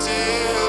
do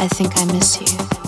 I think I miss you.